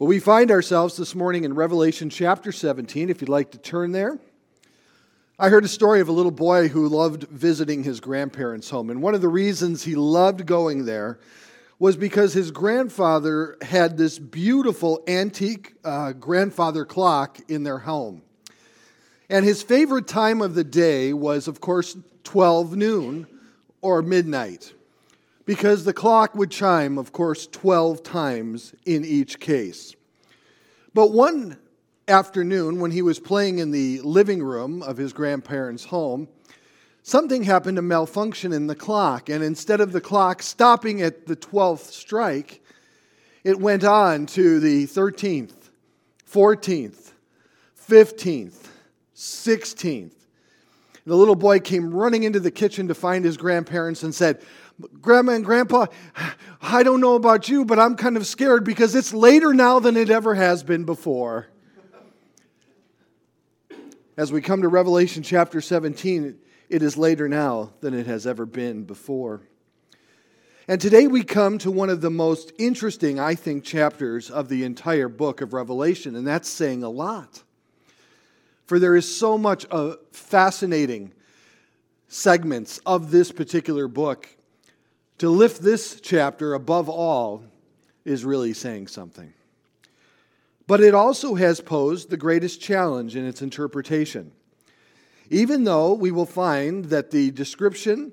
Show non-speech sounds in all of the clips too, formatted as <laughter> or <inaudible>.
But we find ourselves this morning in Revelation chapter 17, if you'd like to turn there. I heard a story of a little boy who loved visiting his grandparents' home. And one of the reasons he loved going there was because his grandfather had this beautiful antique uh, grandfather clock in their home. And his favorite time of the day was, of course, 12 noon or midnight because the clock would chime, of course, 12 times in each case. But one afternoon, when he was playing in the living room of his grandparents' home, something happened to malfunction in the clock. And instead of the clock stopping at the 12th strike, it went on to the 13th, 14th, 15th, 16th. The little boy came running into the kitchen to find his grandparents and said, Grandma and Grandpa, I don't know about you, but I'm kind of scared because it's later now than it ever has been before. As we come to Revelation chapter 17, it is later now than it has ever been before. And today we come to one of the most interesting, I think, chapters of the entire book of Revelation, and that's saying a lot. For there is so much uh, fascinating segments of this particular book to lift this chapter above all is really saying something. But it also has posed the greatest challenge in its interpretation. Even though we will find that the description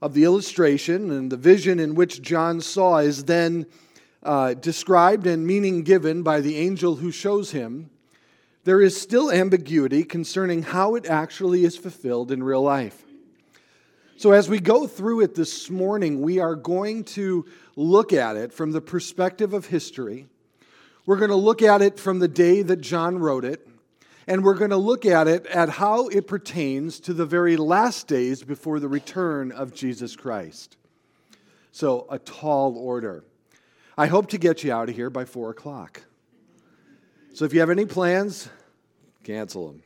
of the illustration and the vision in which John saw is then uh, described and meaning given by the angel who shows him, there is still ambiguity concerning how it actually is fulfilled in real life. So, as we go through it this morning, we are going to look at it from the perspective of history. We're going to look at it from the day that John wrote it, and we're going to look at it at how it pertains to the very last days before the return of Jesus Christ. So, a tall order. I hope to get you out of here by four o'clock. So, if you have any plans, cancel them.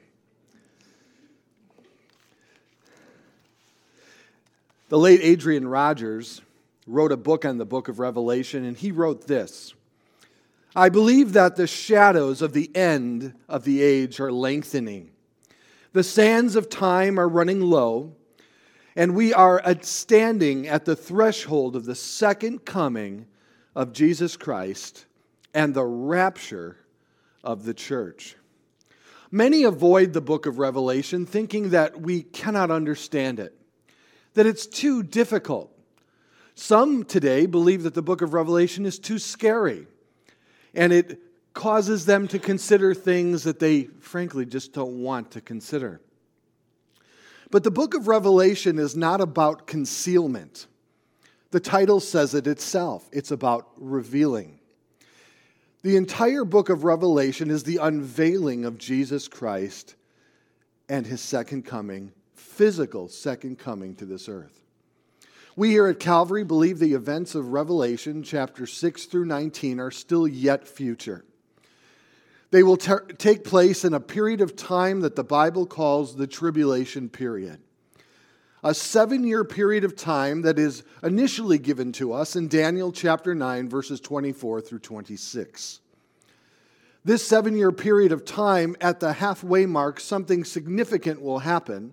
The late Adrian Rogers wrote a book on the book of Revelation, and he wrote this I believe that the shadows of the end of the age are lengthening. The sands of time are running low, and we are standing at the threshold of the second coming of Jesus Christ and the rapture of the church. Many avoid the book of Revelation thinking that we cannot understand it that it's too difficult. Some today believe that the book of Revelation is too scary, and it causes them to consider things that they, frankly, just don't want to consider. But the book of Revelation is not about concealment. The title says it itself it's about revealing. The entire book of Revelation is the unveiling of Jesus Christ and his second coming physical second coming to this earth. We here at Calvary believe the events of Revelation chapter 6 through 19 are still yet future. They will ter- take place in a period of time that the Bible calls the tribulation period. A seven year period of time that is initially given to us in Daniel chapter 9, verses 24 through 26. This seven year period of time, at the halfway mark, something significant will happen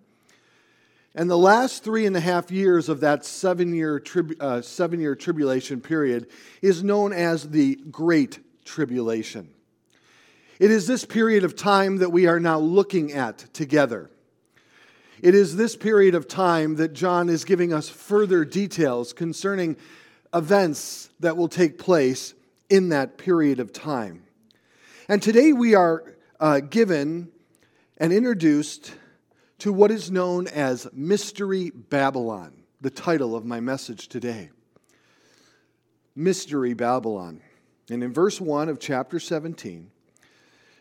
and the last three and a half years of that seven year, tribu- uh, seven year tribulation period is known as the Great Tribulation. It is this period of time that we are now looking at together. It is this period of time that John is giving us further details concerning events that will take place in that period of time. And today we are uh, given and introduced to what is known as Mystery Babylon, the title of my message today. Mystery Babylon. And in verse 1 of chapter 17,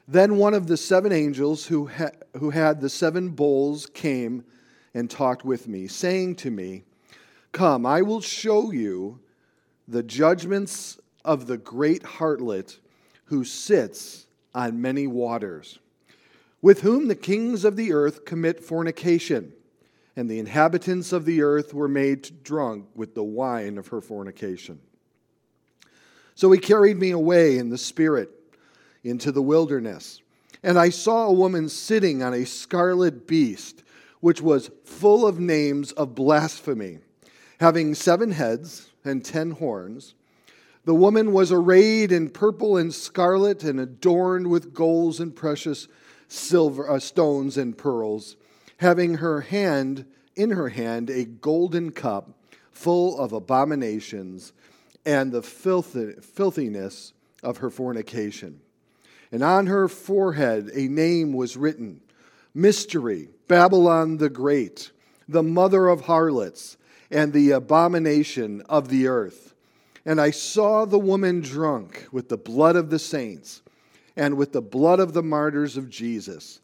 then one of the seven angels who, ha- who had the seven bowls came and talked with me, saying to me, Come, I will show you the judgments of the great harlot who sits on many waters with whom the kings of the earth commit fornication, and the inhabitants of the earth were made drunk with the wine of her fornication. So he carried me away in the Spirit into the wilderness. And I saw a woman sitting on a scarlet beast, which was full of names of blasphemy, having seven heads and ten horns. The woman was arrayed in purple and scarlet and adorned with golds and precious silver uh, stones and pearls, having her hand in her hand a golden cup full of abominations and the filthiness of her fornication. And on her forehead a name was written Mystery, Babylon the Great, the mother of harlots, and the abomination of the earth. And I saw the woman drunk with the blood of the saints and with the blood of the martyrs of Jesus.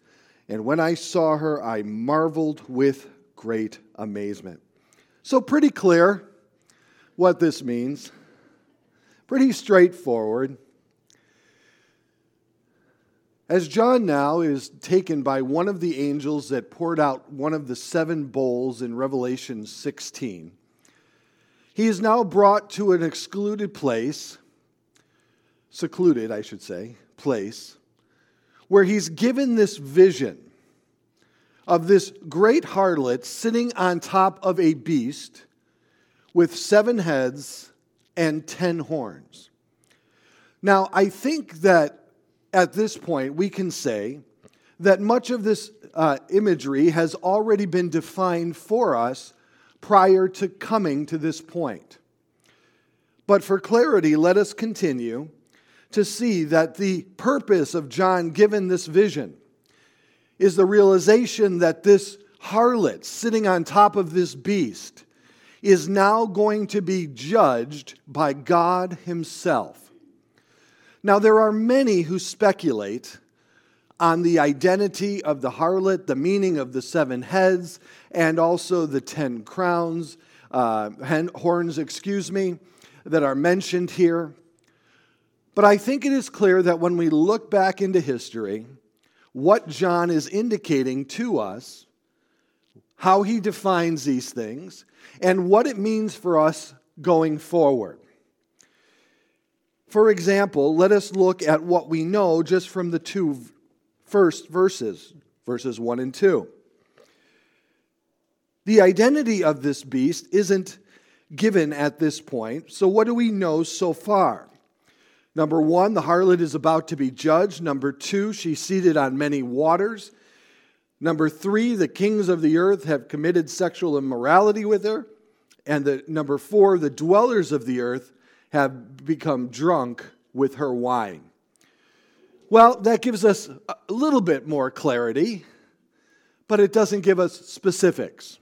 And when I saw her, I marveled with great amazement. So, pretty clear what this means. Pretty straightforward. As John now is taken by one of the angels that poured out one of the seven bowls in Revelation 16, he is now brought to an excluded place, secluded, I should say, place, where he's given this vision of this great harlot sitting on top of a beast with seven heads and ten horns. Now, I think that at this point, we can say that much of this uh, imagery has already been defined for us prior to coming to this point. But for clarity, let us continue to see that the purpose of John given this vision is the realization that this harlot sitting on top of this beast is now going to be judged by God Himself. Now, there are many who speculate on the identity of the harlot, the meaning of the seven heads, and also the ten crowns, uh, horns, excuse me, that are mentioned here. But I think it is clear that when we look back into history, what John is indicating to us, how he defines these things, and what it means for us going forward. For example, let us look at what we know just from the two first verses, verses 1 and 2. The identity of this beast isn't given at this point, so what do we know so far? Number one, the harlot is about to be judged. Number two, she's seated on many waters. Number three, the kings of the earth have committed sexual immorality with her. And the, number four, the dwellers of the earth have become drunk with her wine. Well, that gives us a little bit more clarity, but it doesn't give us specifics.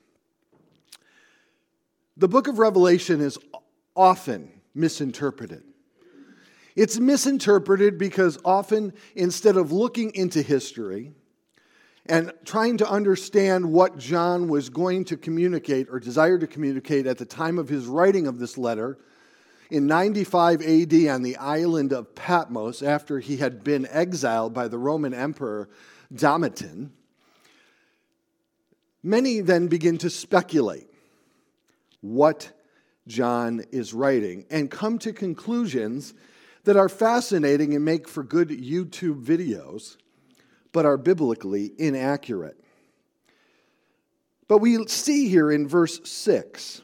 The book of Revelation is often misinterpreted. It's misinterpreted because often, instead of looking into history and trying to understand what John was going to communicate or desired to communicate at the time of his writing of this letter, in 95 AD on the island of Patmos after he had been exiled by the Roman Emperor Domitian, many then begin to speculate what John is writing and come to conclusions that are fascinating and make for good YouTube videos, but are biblically inaccurate. But we see here in verse 6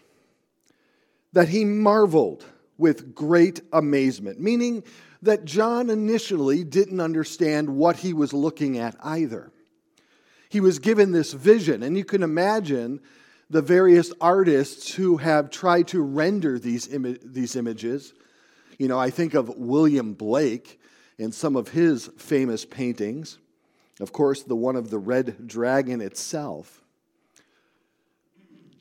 that he marveled with great amazement, meaning that John initially didn't understand what he was looking at either. He was given this vision, and you can imagine the various artists who have tried to render these, these images. You know, I think of William Blake and some of his famous paintings. Of course, the one of the red dragon itself.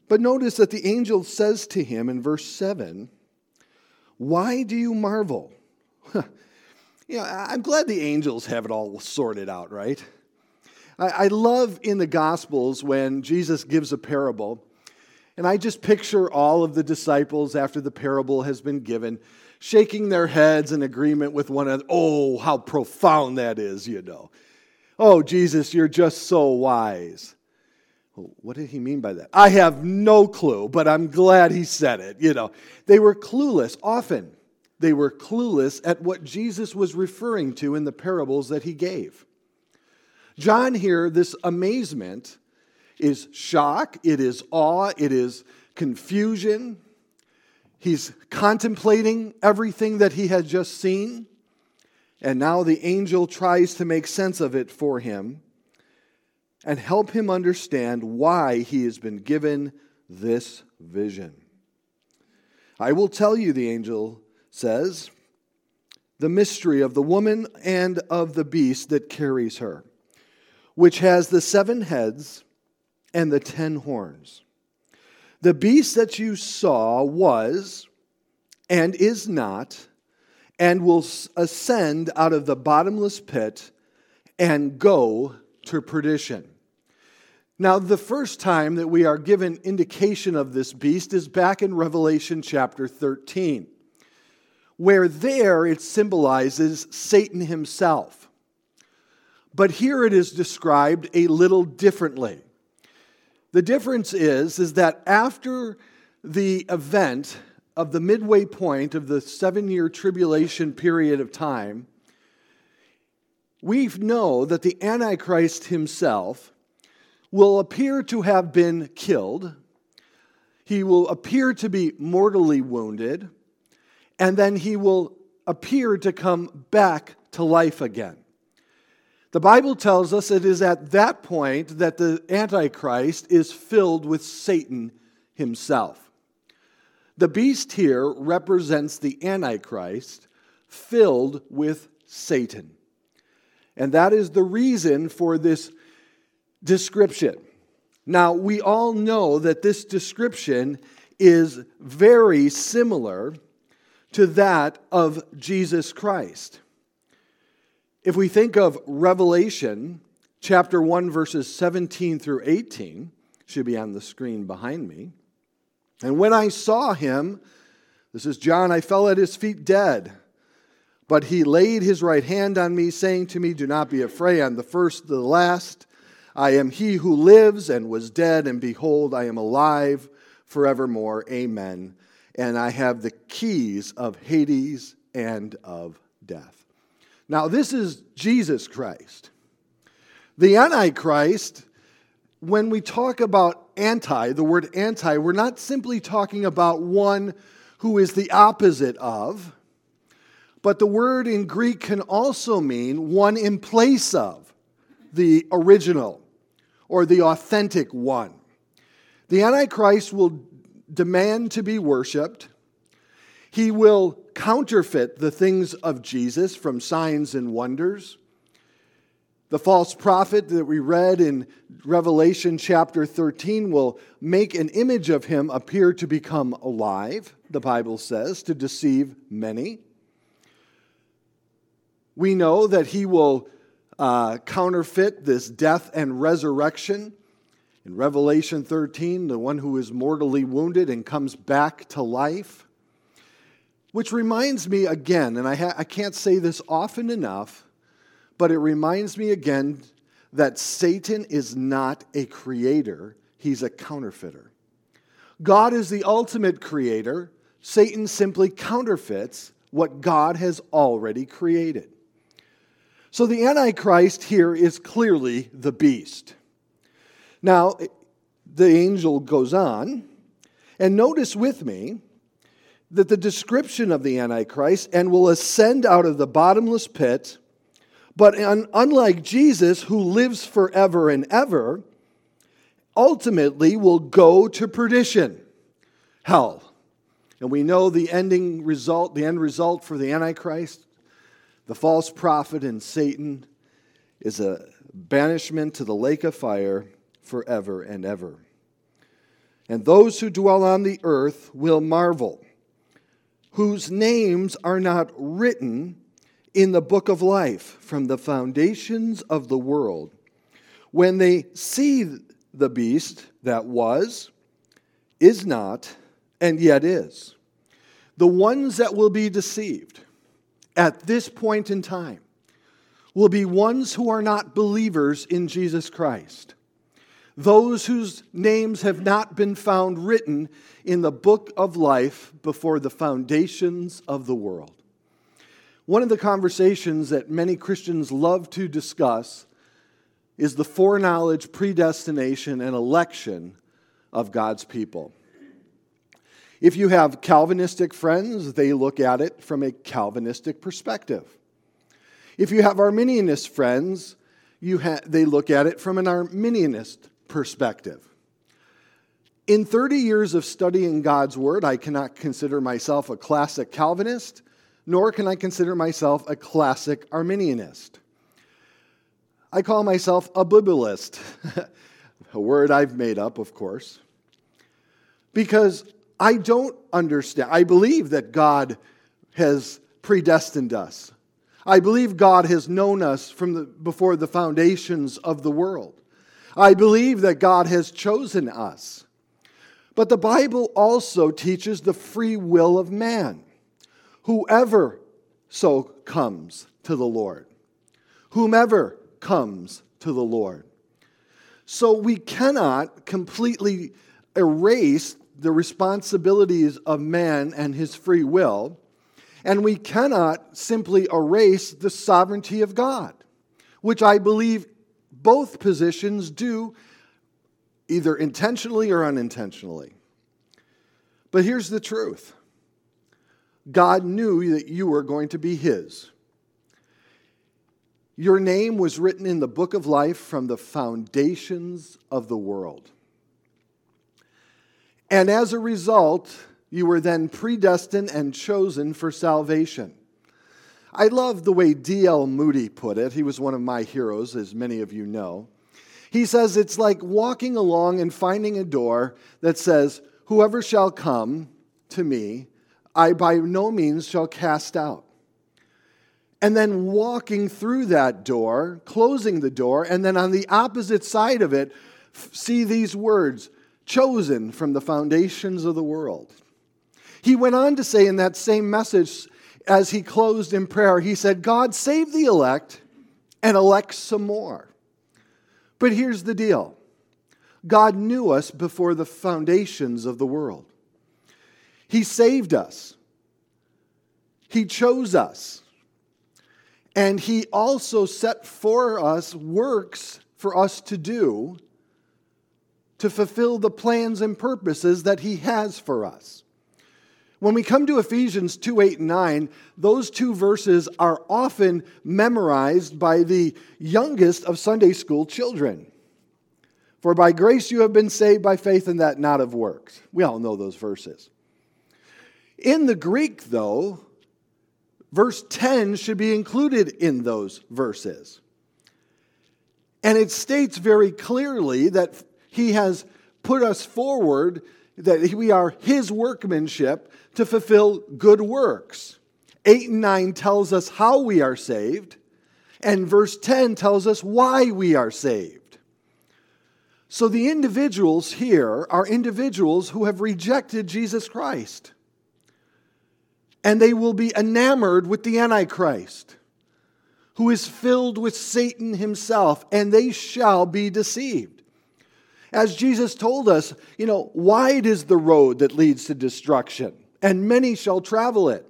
But notice that the angel says to him in verse 7 why do you marvel? you know, I'm glad the angels have it all sorted out, right? I, love in the Gospels when Jesus gives a parable, and I just picture all of the disciples after the parable has been given shaking their heads in agreement with one another. Oh, how profound that is, you know. Oh, Jesus, you're just so wise. What did he mean by that? I have no clue, but I'm glad he said it. You know, they were clueless often. they were clueless at what Jesus was referring to in the parables that he gave. John here, this amazement is shock, it is awe, it is confusion. He's contemplating everything that he had just seen, and now the angel tries to make sense of it for him and help him understand why he has been given this vision. I will tell you, the angel says, the mystery of the woman and of the beast that carries her, which has the seven heads and the ten horns. The beast that you saw was and is not, and will ascend out of the bottomless pit and go to perdition. Now, the first time that we are given indication of this beast is back in Revelation chapter 13, where there it symbolizes Satan himself. But here it is described a little differently. The difference is, is that after the event of the midway point of the seven year tribulation period of time, we know that the Antichrist himself will appear to have been killed. He will appear to be mortally wounded, and then he will appear to come back to life again. The Bible tells us it is at that point that the Antichrist is filled with Satan himself. The beast here represents the Antichrist filled with Satan. And that is the reason for this description. Now, we all know that this description is very similar to that of Jesus Christ. If we think of Revelation chapter 1, verses 17 through 18, should be on the screen behind me. And when I saw him, this is John, I fell at his feet dead. But he laid his right hand on me, saying to me, Do not be afraid. I'm the first, the last. I am he who lives and was dead, and behold, I am alive forevermore. Amen. And I have the keys of Hades and of death. Now, this is Jesus Christ. The Antichrist, when we talk about anti, the word anti, we're not simply talking about one who is the opposite of, but the word in Greek can also mean one in place of the original or the authentic one. The Antichrist will demand to be worshiped. He will counterfeit the things of Jesus from signs and wonders. The false prophet that we read in Revelation chapter 13 will make an image of him appear to become alive, the Bible says, to deceive many. We know that he will uh, counterfeit this death and resurrection. In Revelation 13, the one who is mortally wounded and comes back to life. Which reminds me again, and I, ha- I can't say this often enough, but it reminds me again that Satan is not a creator, he's a counterfeiter. God is the ultimate creator. Satan simply counterfeits what God has already created. So the Antichrist here is clearly the beast. Now, the angel goes on, and notice with me that the description of the Antichrist and will ascend out of the bottomless pit, but unlike Jesus, who lives forever and ever, ultimately will go to perdition, hell. And we know the ending result, the end result for the Antichrist the false prophet and Satan is a banishment to the lake of fire forever and ever. And those who dwell on the earth will marvel, whose names are not written in the book of life from the foundations of the world, when they see the beast that was, is not, and yet is. The ones that will be deceived at this point in time will be ones who are not believers in Jesus Christ. Those whose names have not been found written in the book of life before the foundations of the world. One of the conversations that many Christians love to discuss is the foreknowledge, predestination, and election of God's people. If you have Calvinistic friends, they look at it from a Calvinistic perspective. If you have Arminianist friends, ha- they look at it from an Arminianist perspective. In 30 years of studying God's Word, I cannot consider myself a classic Calvinist, nor can I consider myself a classic Arminianist. I call myself a biblist, <laughs> a word I've made up, of course, because I don't understand. I believe that God has predestined us. I believe God has known us from the, before the foundations of the world. I believe that God has chosen us. But the Bible also teaches the free will of man. Whoever so comes to the Lord, whomever comes to the Lord. So we cannot completely erase the responsibilities of man and his free will, and we cannot simply erase the sovereignty of God, which I believe both positions do either intentionally or unintentionally. But here's the truth God knew that you were going to be His. Your name was written in the book of life from the foundations of the world. And as a result, you were then predestined and chosen for salvation. I love the way D.L. Moody put it. He was one of my heroes, as many of you know. He says it's like walking along and finding a door that says, Whoever shall come to me, I by no means shall cast out. And then walking through that door, closing the door, and then on the opposite side of it, see these words chosen from the foundations of the world. He went on to say in that same message, as he closed in prayer, he said, God save the elect and elect some more. But here's the deal God knew us before the foundations of the world. He saved us, He chose us, and He also set for us works for us to do to fulfill the plans and purposes that He has for us. When we come to Ephesians 2 8 and 9, those two verses are often memorized by the youngest of Sunday school children. For by grace you have been saved by faith, and that not of works. We all know those verses. In the Greek, though, verse 10 should be included in those verses. And it states very clearly that he has put us forward, that we are his workmanship to fulfill good works. 8 and 9 tells us how we are saved, and verse 10 tells us why we are saved. So the individuals here are individuals who have rejected Jesus Christ. And they will be enamored with the Antichrist, who is filled with Satan himself, and they shall be deceived. As Jesus told us, you know, wide is the road that leads to destruction, and many shall travel it.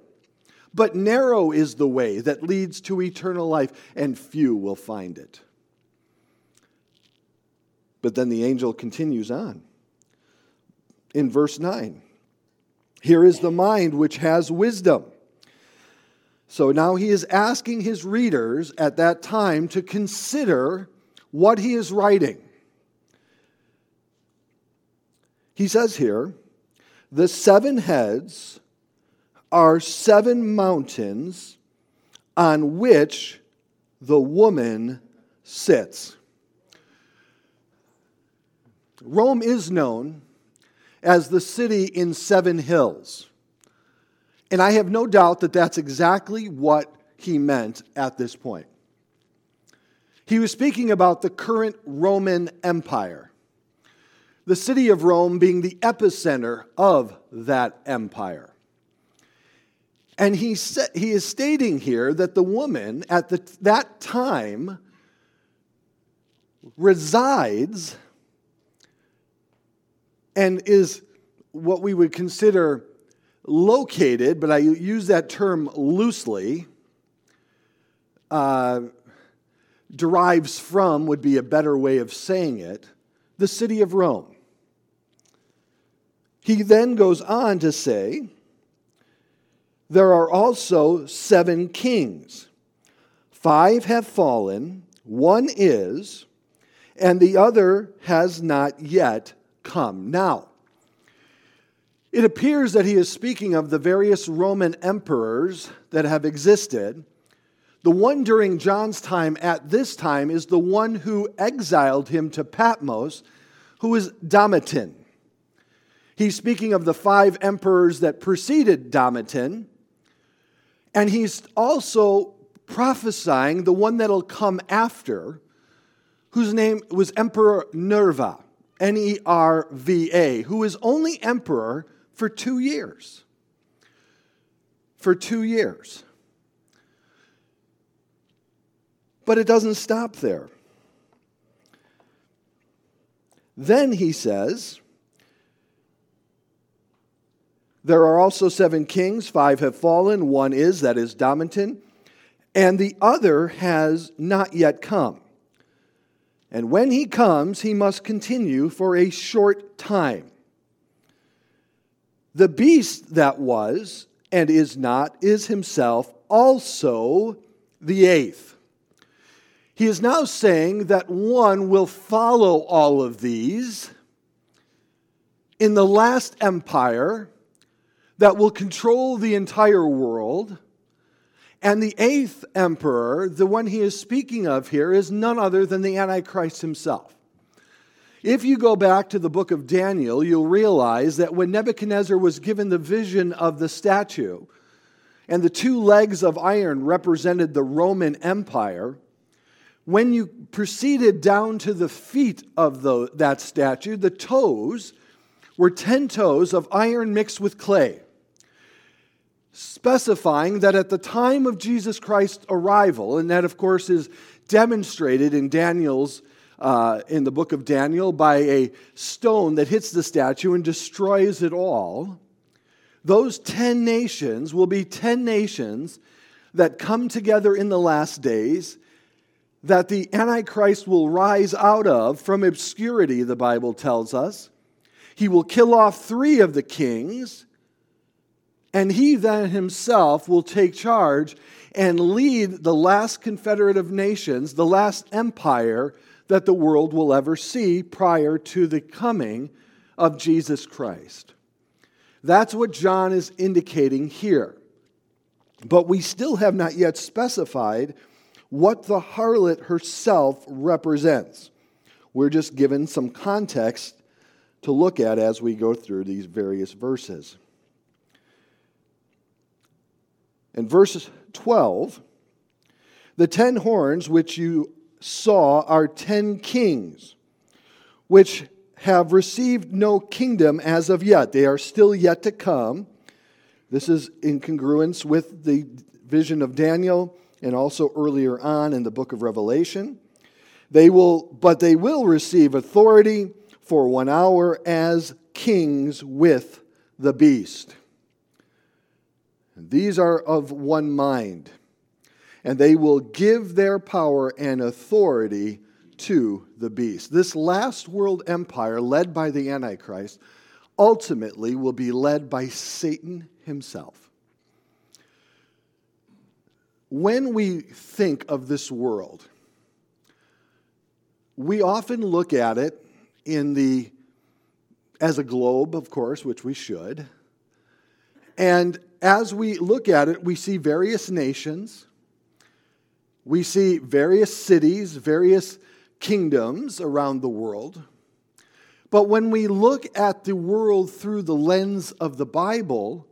But narrow is the way that leads to eternal life, and few will find it. But then the angel continues on. In verse 9, here is the mind which has wisdom. So now he is asking his readers at that time to consider what he is writing. He says here, the seven heads are seven mountains on which the woman sits. Rome is known as the city in seven hills. And I have no doubt that that's exactly what he meant at this point. He was speaking about the current Roman Empire, the city of Rome being the epicenter of that empire. And he, sa- he is stating here that the woman at the, that time resides and is what we would consider located, but I use that term loosely, uh, derives from would be a better way of saying it, the city of Rome. He then goes on to say, There are also seven kings. Five have fallen, one is, and the other has not yet come. Now, it appears that he is speaking of the various Roman emperors that have existed. The one during John's time at this time is the one who exiled him to Patmos, who is Domitian. He's speaking of the five emperors that preceded Domitian, and he's also prophesying the one that'll come after, whose name was Emperor Nerva, N E R V A, who is only emperor for two years. For two years. But it doesn't stop there. Then he says, There are also seven kings, five have fallen, one is, that is Domitian, and the other has not yet come. And when he comes, he must continue for a short time. The beast that was and is not is himself also the eighth. He is now saying that one will follow all of these in the last empire that will control the entire world and the eighth emperor, the one he is speaking of here, is none other than the Antichrist himself. If you go back to the book of Daniel, you'll realize that when Nebuchadnezzar was given the vision of the statue, and the two legs of iron represented the Roman Empire, when you proceeded down to the feet of the, that statue, the toes were 10 toes of iron mixed with clay specifying that at the time of Jesus Christ's arrival, and that, of course, is demonstrated in Daniel's. Uh, in the book of Daniel, by a stone that hits the statue and destroys it all, those 10 nations will be 10 nations that come together in the last days that the Antichrist will rise out of from obscurity, the Bible tells us. He will kill off three of the kings and he then himself will take charge and lead the last confederate of nations, the last empire that the world will ever see prior to the coming of Jesus Christ. That's what John is indicating here. But we still have not yet specified what the harlot herself represents. We're just given some context to look at as we go through these various verses. In verse 12, the ten horns which you saw are ten kings, which have received no kingdom as of yet. They are still yet to come. This is in congruence with the vision of Daniel and also earlier on in the book of Revelation. They will, but they will receive authority for one hour as kings with the beast. These are of one mind, and they will give their power and authority to the beast. This last world empire, led by the Antichrist, ultimately will be led by Satan himself. When we think of this world, we often look at it in the as a globe, of course, which we should. And as we look at it, we see various nations, we see various cities, various kingdoms around the world. But when we look at the world through the lens of the Bible,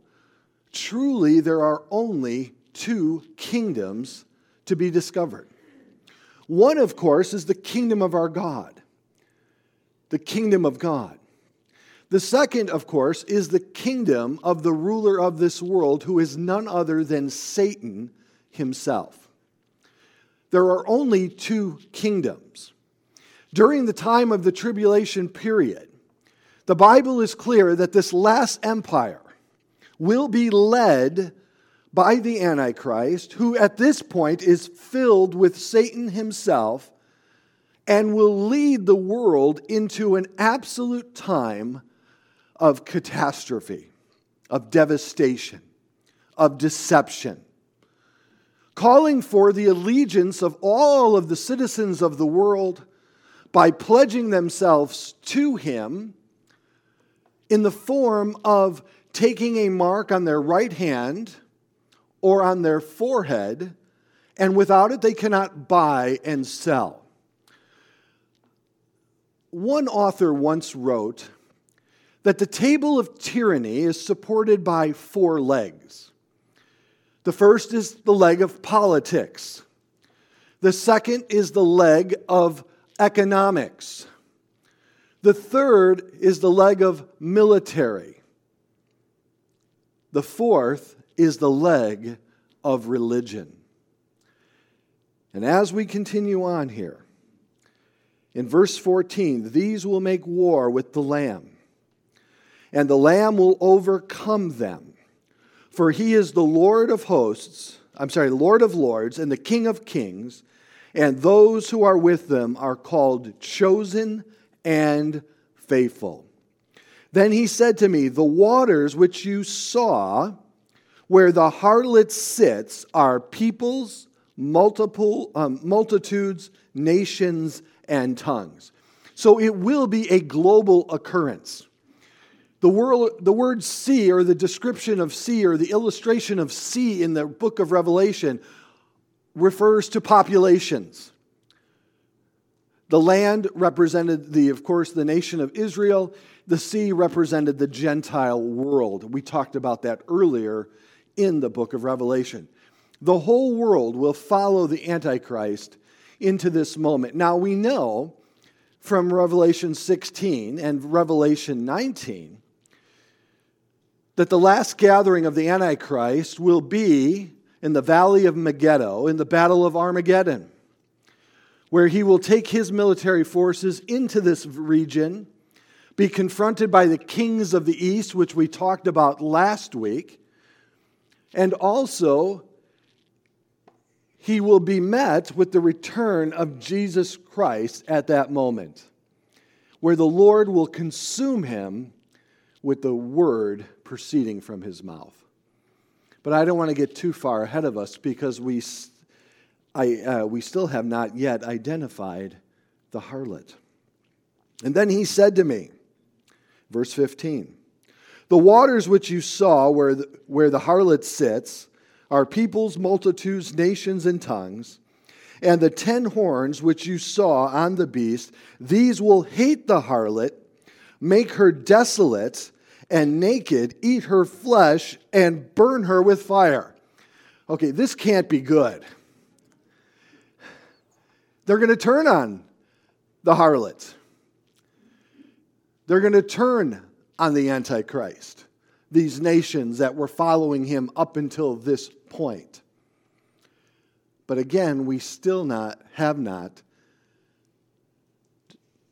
truly there are only two kingdoms to be discovered. One, of course, is the kingdom of our God, the kingdom of God. The second, of course, is the kingdom of the ruler of this world, who is none other than Satan himself. There are only two kingdoms. During the time of the tribulation period, the Bible is clear that this last empire will be led by the Antichrist, who at this point is filled with Satan himself and will lead the world into an absolute time of catastrophe, of devastation, of deception, calling for the allegiance of all of the citizens of the world by pledging themselves to him in the form of taking a mark on their right hand or on their forehead, and without it they cannot buy and sell. One author once wrote that the table of tyranny is supported by four legs. The first is the leg of politics. The second is the leg of economics. The third is the leg of military. The fourth is the leg of religion. And as we continue on here, in verse 14, these will make war with the Lamb, and the Lamb will overcome them. For he is the Lord of hosts, I'm sorry, Lord of lords, and the King of kings, and those who are with them are called chosen and faithful. Then he said to me, The waters which you saw, where the harlot sits, are peoples, multiple, um, multitudes, nations, and tongues. So it will be a global occurrence. The, world, the word sea, or the description of sea, or the illustration of sea in the book of Revelation, refers to populations. The land represented the, of course, the nation of Israel. The sea represented the Gentile world. We talked about that earlier in the book of Revelation. The whole world will follow the Antichrist into this moment. Now we know from Revelation 16 and Revelation 19 that the last gathering of the Antichrist will be in the valley of Megiddo, in the battle of Armageddon, where he will take his military forces into this region, be confronted by the kings of the east, which we talked about last week, and also he will be met with the return of Jesus Christ at that moment, where the Lord will consume him with the word proceeding from his mouth. But I don't want to get too far ahead of us because we, I, uh, we still have not yet identified the harlot. And then he said to me, verse 15, The waters which you saw where the, where the harlot sits are peoples, multitudes, nations, and tongues. And the ten horns which you saw on the beast, these will hate the harlot, make her desolate and naked, eat her flesh, and burn her with fire. Okay, this can't be good. They're going to turn on the harlot. They're going to turn on the Antichrist, these nations that were following him up until this point. But again, we still not have not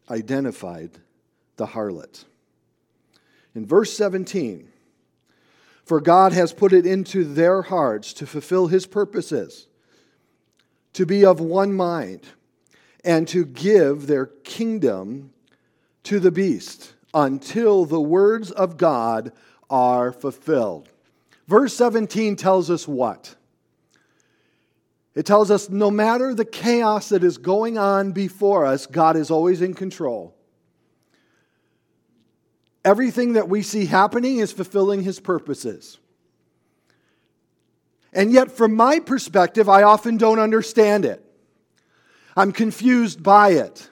identified the harlot. In verse 17, for God has put it into their hearts to fulfill his purposes, to be of one mind, and to give their kingdom to the beast until the words of God are fulfilled. Verse 17 tells us what? It tells us no matter the chaos that is going on before us, God is always in control. Everything that we see happening is fulfilling his purposes. And yet, from my perspective, I often don't understand it. I'm confused by it.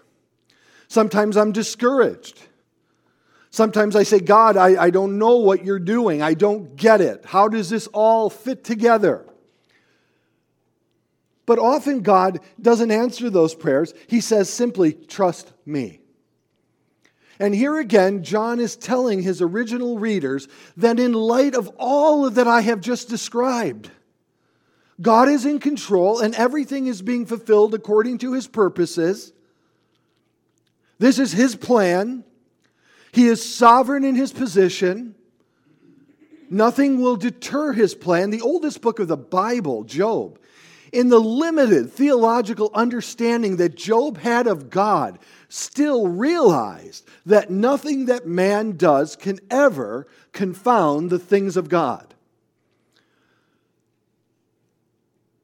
Sometimes I'm discouraged. Sometimes I say, God, I, I don't know what you're doing. I don't get it. How does this all fit together? But often God doesn't answer those prayers. He says simply, trust me. And here again, John is telling his original readers that in light of all that I have just described, God is in control and everything is being fulfilled according to his purposes. This is his plan. He is sovereign in his position. Nothing will deter his plan. The oldest book of the Bible, Job, in the limited theological understanding that Job had of God, still realized that nothing that man does can ever confound the things of God.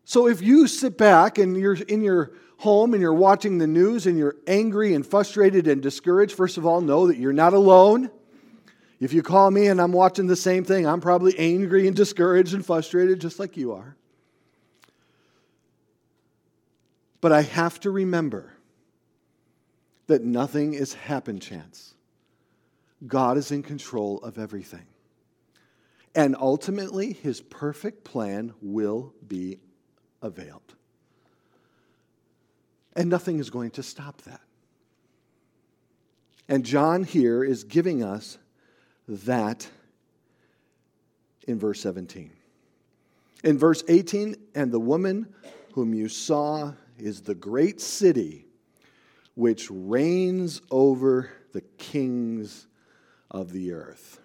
So if you sit back and you're in your home and you're watching the news and you're angry and frustrated and discouraged, first of all, know that you're not alone. If you call me and I'm watching the same thing, I'm probably angry and discouraged and frustrated just like you are. But I have to remember that nothing is happen chance. God is in control of everything. And ultimately, his perfect plan will be availed. And nothing is going to stop that. And John here is giving us that in verse 17. In verse 18, and the woman whom you saw is the great city which reigns over the kings of the earth.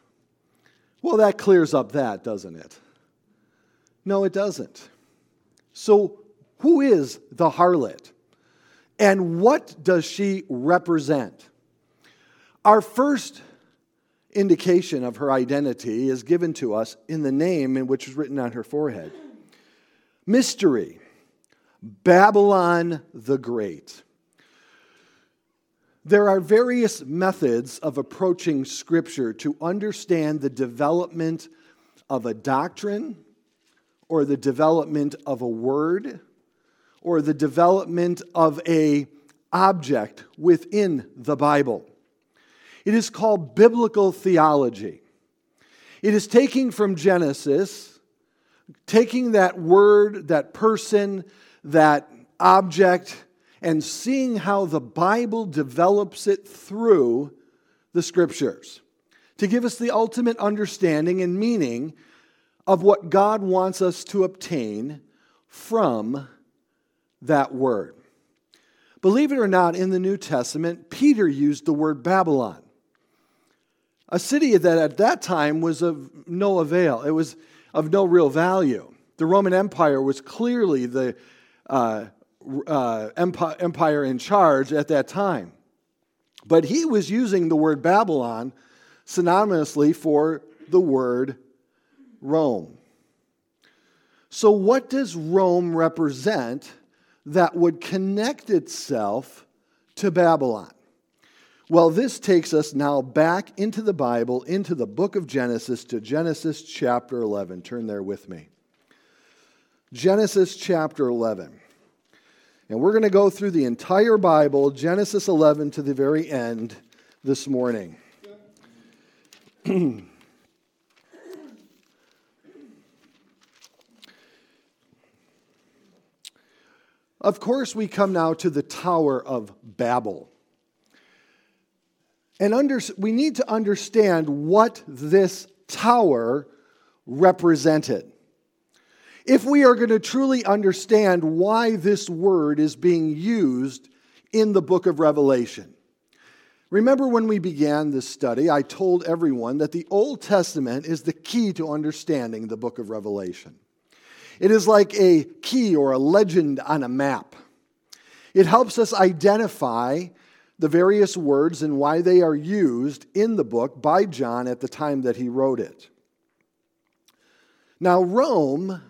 Well, that clears up that, doesn't it? No, it doesn't. So, who is the harlot? And what does she represent? Our first indication of her identity is given to us in the name in which is written on her forehead Mystery, Babylon the Great. There are various methods of approaching Scripture to understand the development of a doctrine or the development of a word or the development of a object within the Bible. It is called biblical theology. It is taking from Genesis, taking that word, that person, that object, and seeing how the Bible develops it through the scriptures to give us the ultimate understanding and meaning of what God wants us to obtain from that word. Believe it or not, in the New Testament, Peter used the word Babylon, a city that at that time was of no avail, it was of no real value. The Roman Empire was clearly the uh, uh, empire in charge at that time. But he was using the word Babylon synonymously for the word Rome. So, what does Rome represent that would connect itself to Babylon? Well, this takes us now back into the Bible, into the book of Genesis, to Genesis chapter 11. Turn there with me. Genesis chapter 11. And we're going to go through the entire Bible, Genesis 11 to the very end this morning. <clears throat> Of course, we come now to the Tower of Babel. And under, we need to understand what this tower represented. If we are going to truly understand why this word is being used in the book of Revelation. Remember when we began this study, I told everyone that the Old Testament is the key to understanding the book of Revelation. It is like a key or a legend on a map. It helps us identify the various words and why they are used in the book by John at the time that he wrote it. Now, Rome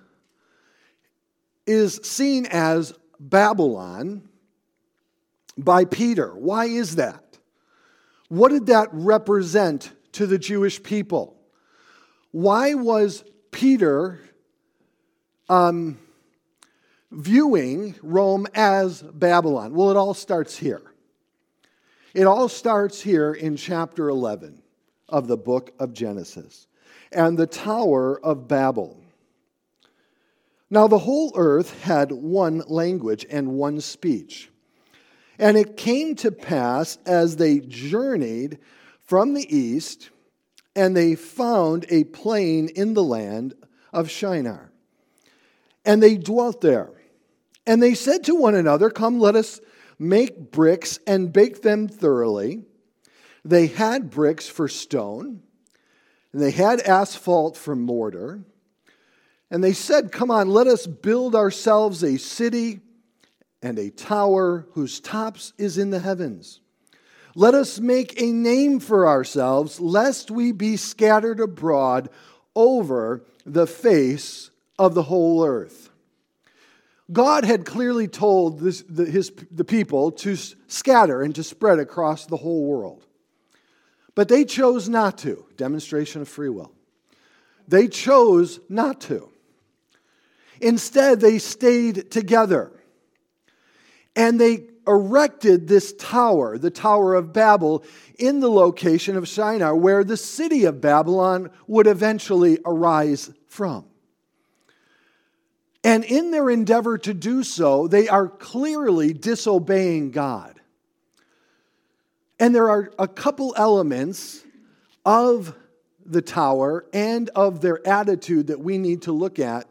is seen as Babylon by Peter. Why is that? What did that represent to the Jewish people? Why was Peter um, viewing Rome as Babylon? Well, it all starts here. It all starts here in chapter 11 of the book of Genesis and the Tower of Babel. Now, the whole earth had one language and one speech. And it came to pass as they journeyed from the east, and they found a plain in the land of Shinar and they dwelt there. And they said to one another, Come, let us make bricks and bake them thoroughly. They had bricks for stone, and they had asphalt for mortar. And they said, Come on, let us build ourselves a city and a tower whose tops is in the heavens. Let us make a name for ourselves, lest we be scattered abroad over the face of the whole earth. God had clearly told this, the, his, the people to scatter and to spread across the whole world. But they chose not to. Demonstration of free will. They chose not to. Instead, they stayed together. And they erected this tower, the Tower of Babel, in the location of Shinar, where the city of Babylon would eventually arise from. And in their endeavor to do so, they are clearly disobeying God. And there are a couple elements of the tower and of their attitude that we need to look at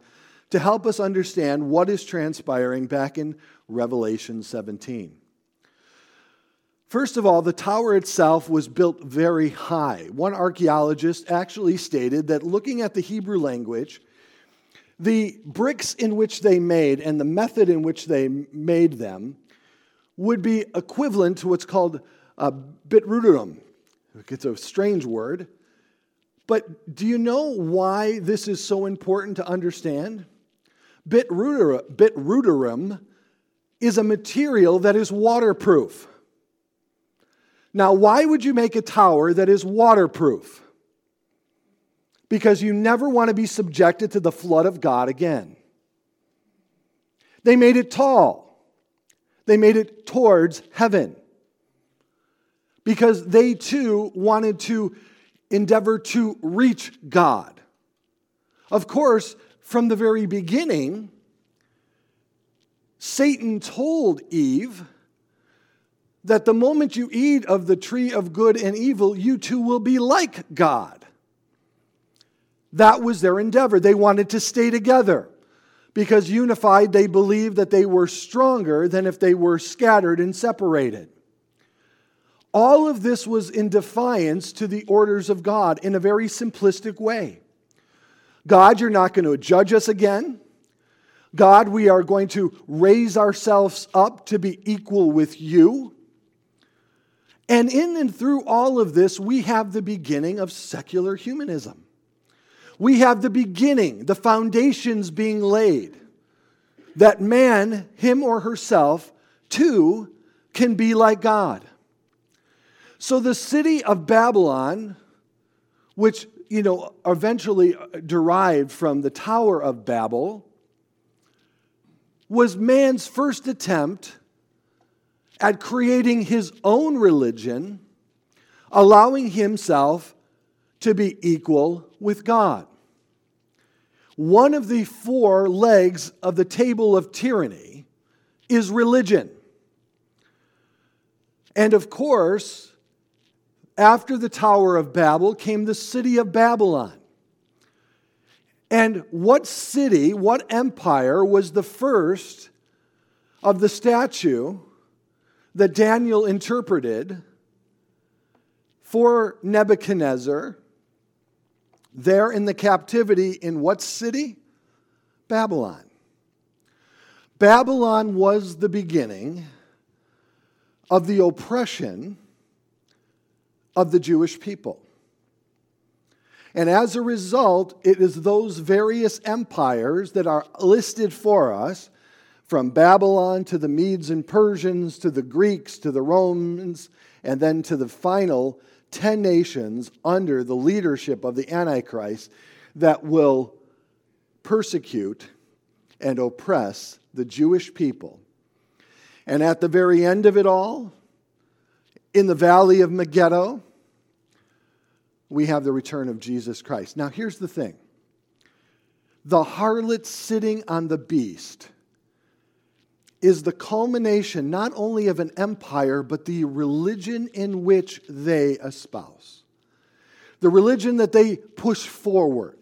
to help us understand what is transpiring back in Revelation 17. First of all, the tower itself was built very high. One archaeologist actually stated that looking at the Hebrew language, the bricks in which they made and the method in which they made them would be equivalent to what's called a bitruderum. It's a strange word. But do you know why this is so important to understand? Bitruderum is a material that is waterproof. Now, why would you make a tower that is waterproof? because you never want to be subjected to the flood of God again. They made it tall, they made it towards heaven because they too wanted to endeavor to reach God. Of course, from the very beginning, Satan told Eve that the moment you eat of the tree of good and evil, you too will be like God. That was their endeavor. They wanted to stay together because unified, they believed that they were stronger than if they were scattered and separated. All of this was in defiance to the orders of God in a very simplistic way. God, you're not going to judge us again. God, we are going to raise ourselves up to be equal with you. And in and through all of this, we have the beginning of secular humanism we have the beginning, the foundations being laid. That man, him or herself, too, can be like God. So the city of Babylon, which, you know, eventually uh, derived from the Tower of Babel, was man's first attempt at creating his own religion, allowing himself to be equal with God. One of the four legs of the table of tyranny is religion. And of course, after the Tower of Babel came the city of Babylon. And what city, what empire was the first of the statue that Daniel interpreted for Nebuchadnezzar there in the captivity in what city? Babylon. Babylon was the beginning of the oppression of the Jewish people. And as a result, it is those various empires that are listed for us from Babylon to the Medes and Persians to the Greeks to the Romans and then to the final 10 nations under the leadership of the Antichrist that will persecute and oppress the Jewish people. And at the very end of it all, in the valley of Megiddo, we have the return of Jesus Christ. Now, here's the thing the harlot sitting on the beast is the culmination not only of an empire, but the religion in which they espouse. The religion that they push forward.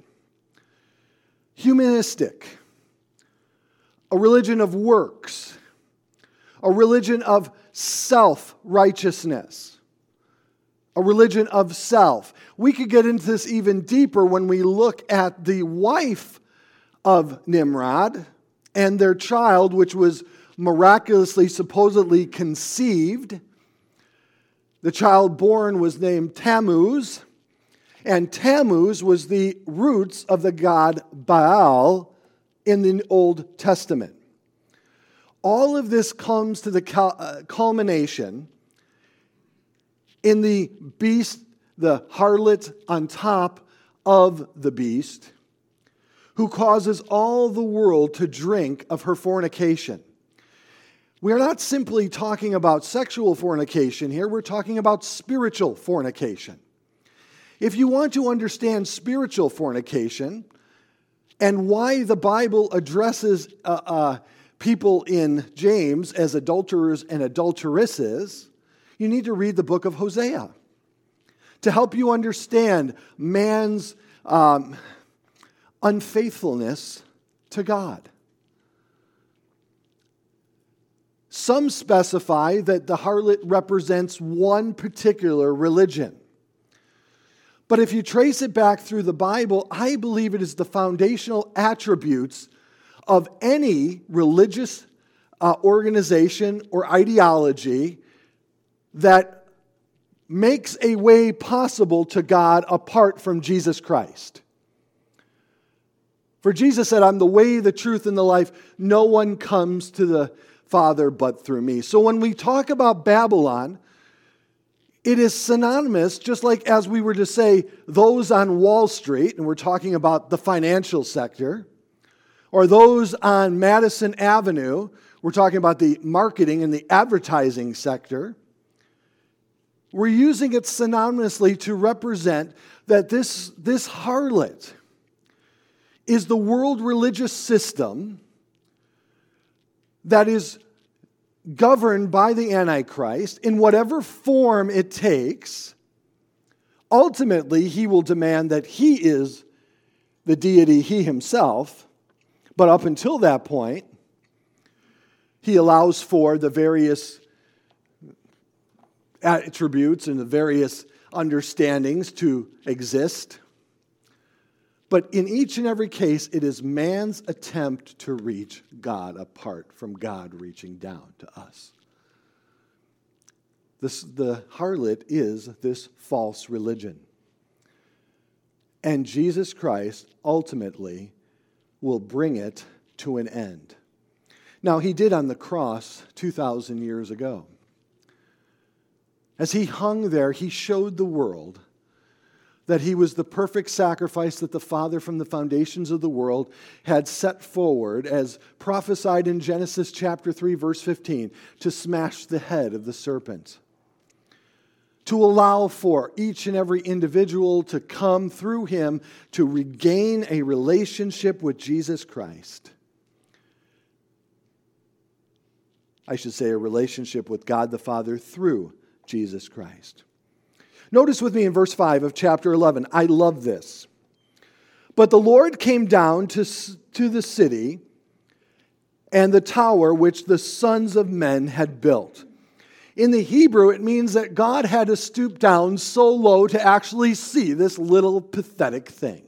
Humanistic, a religion of works, a religion of self righteousness, a religion of self. We could get into this even deeper when we look at the wife of Nimrod and their child, which was miraculously, supposedly conceived. The child born was named Tammuz, and Tammuz was the roots of the god Baal in the Old Testament. All of this comes to the uh, culmination in the beast, the harlot on top of the beast, who causes all the world to drink of her fornication. We are not simply talking about sexual fornication here, we're talking about spiritual fornication. If you want to understand spiritual fornication and why the Bible addresses uh, uh, people in James as adulterers and adulteresses, you need to read the book of Hosea to help you understand man's um, unfaithfulness to God. Some specify that the harlot represents one particular religion. But if you trace it back through the Bible, I believe it is the foundational attributes of any religious uh, organization or ideology that makes a way possible to God apart from Jesus Christ. For Jesus said, I'm the way, the truth, and the life. No one comes to the Father but through me. So when we talk about Babylon, it is synonymous, just like as we were to say, those on Wall Street, and we're talking about the financial sector, or those on Madison Avenue, we're talking about the marketing and the advertising sector. We're using it synonymously to represent that this, this harlot is the world religious system that is governed by the Antichrist in whatever form it takes, ultimately, he will demand that he is the deity he himself. But up until that point, he allows for the various attributes and the various understandings to exist. But in each and every case, it is man's attempt to reach God apart from God reaching down to us. This, the harlot is this false religion. And Jesus Christ ultimately will bring it to an end. Now, he did on the cross 2,000 years ago. As he hung there, he showed the world that he was the perfect sacrifice that the Father from the foundations of the world had set forward, as prophesied in Genesis chapter 3, verse 15, to smash the head of the serpent. To allow for each and every individual to come through him to regain a relationship with Jesus Christ. I should say, a relationship with God the Father through Jesus Christ. Notice with me in verse 5 of chapter 11. I love this. But the Lord came down to, to the city and the tower which the sons of men had built. In the Hebrew, it means that God had to stoop down so low to actually see this little pathetic thing.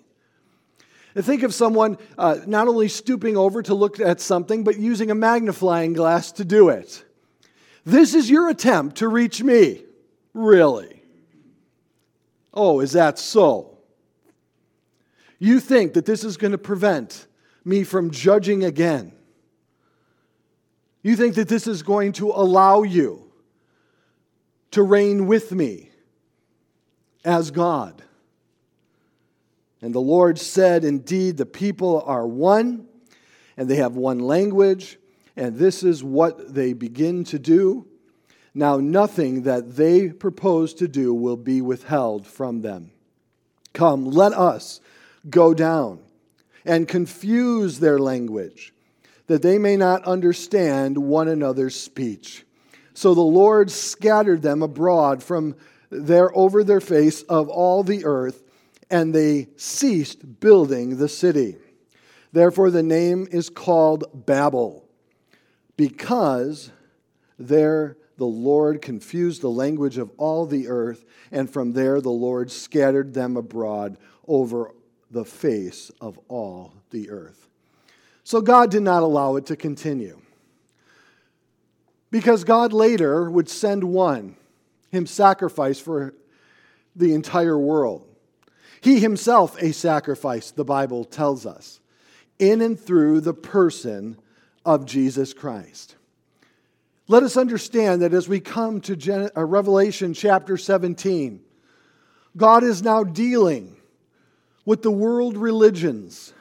And think of someone uh, not only stooping over to look at something, but using a magnifying glass to do it. This is your attempt to reach me. Really? Oh, is that so? You think that this is going to prevent me from judging again. You think that this is going to allow you to reign with me as God. And the Lord said, Indeed, the people are one, and they have one language, and this is what they begin to do. Now, nothing that they propose to do will be withheld from them. Come, let us go down and confuse their language, that they may not understand one another's speech. So the Lord scattered them abroad from there over their face of all the earth, and they ceased building the city. Therefore, the name is called Babel, because there the Lord confused the language of all the earth, and from there the Lord scattered them abroad over the face of all the earth. So God did not allow it to continue. Because God later would send one, him sacrifice for the entire world. He himself a sacrifice, the Bible tells us, in and through the person of Jesus Christ. Let us understand that as we come to Gen- uh, Revelation chapter 17, God is now dealing with the world religions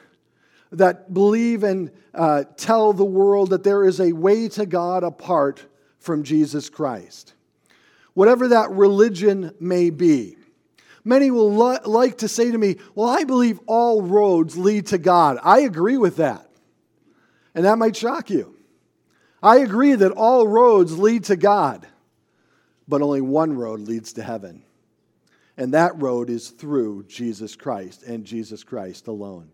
that believe and uh, tell the world that there is a way to God apart from Jesus Christ. Whatever that religion may be. Many will like to say to me, Well, I believe all roads lead to God. I agree with that. And that might shock you. I agree that all roads lead to God, but only one road leads to heaven. And that road is through Jesus Christ and Jesus Christ alone.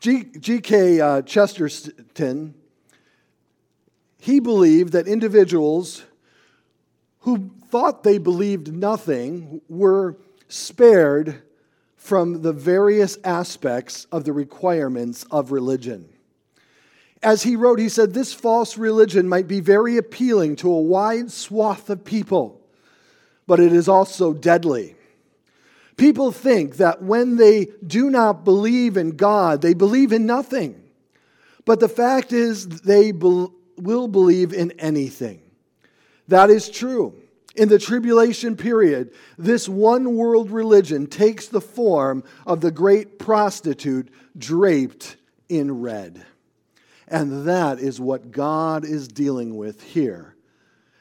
G.K. Uh, Chesterton, he believed that individuals who thought they believed nothing were spared from the various aspects of the requirements of religion. As he wrote, he said, This false religion might be very appealing to a wide swath of people, but it is also deadly. People think that when they do not believe in God, they believe in nothing. But the fact is, they be- will believe in anything. That is true. In the tribulation period, this one world religion takes the form of the great prostitute draped in red. And that is what God is dealing with here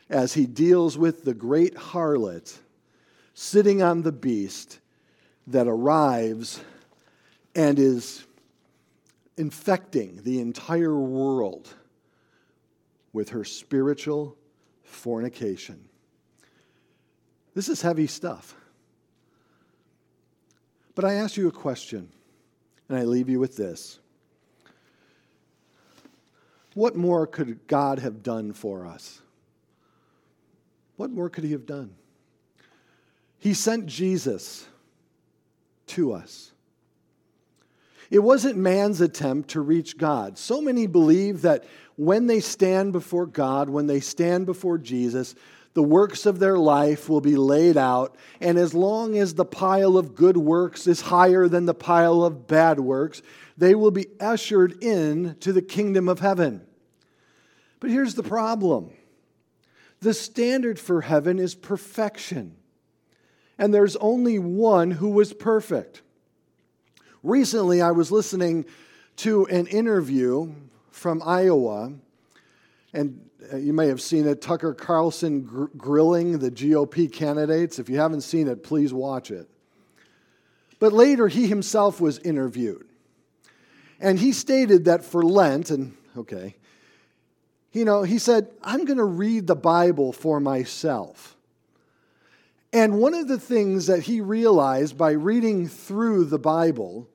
as he deals with the great harlot sitting on the beast that arrives and is infecting the entire world with her spiritual fornication. This is heavy stuff. But I ask you a question, and I leave you with this. What more could God have done for us? What more could He have done? He sent Jesus to us. It wasn't man's attempt to reach God. So many believe that when they stand before God, when they stand before Jesus, the works of their life will be laid out, and as long as the pile of good works is higher than the pile of bad works, they will be ushered in to the kingdom of heaven. But here's the problem the standard for heaven is perfection, and there's only one who was perfect. Recently, I was listening to an interview from Iowa, and uh, you may have seen it Tucker Carlson gr- grilling the GOP candidates. If you haven't seen it, please watch it. But later, he himself was interviewed. And he stated that for Lent, and okay, you know, he said, I'm going to read the Bible for myself. And one of the things that he realized by reading through the Bible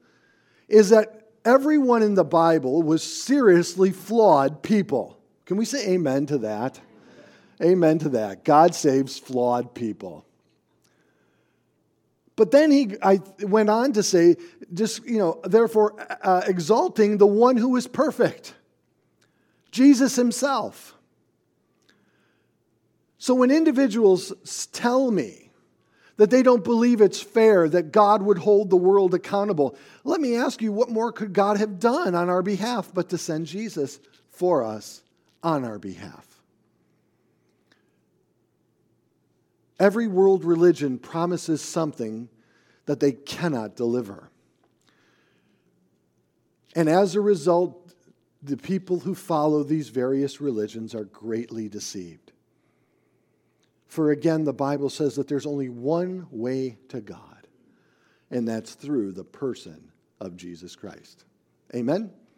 is that everyone in the Bible was seriously flawed people. Can we say amen to that? Amen to that. God saves flawed people. But then he I went on to say, just, you know, therefore, uh, exalting the one who is perfect, Jesus himself. So when individuals tell me that they don't believe it's fair that God would hold the world accountable, let me ask you, what more could God have done on our behalf but to send Jesus for us on our behalf? Every world religion promises something that they cannot deliver. And as a result, the people who follow these various religions are greatly deceived. For again, the Bible says that there's only one way to God, and that's through the person of Jesus Christ. Amen?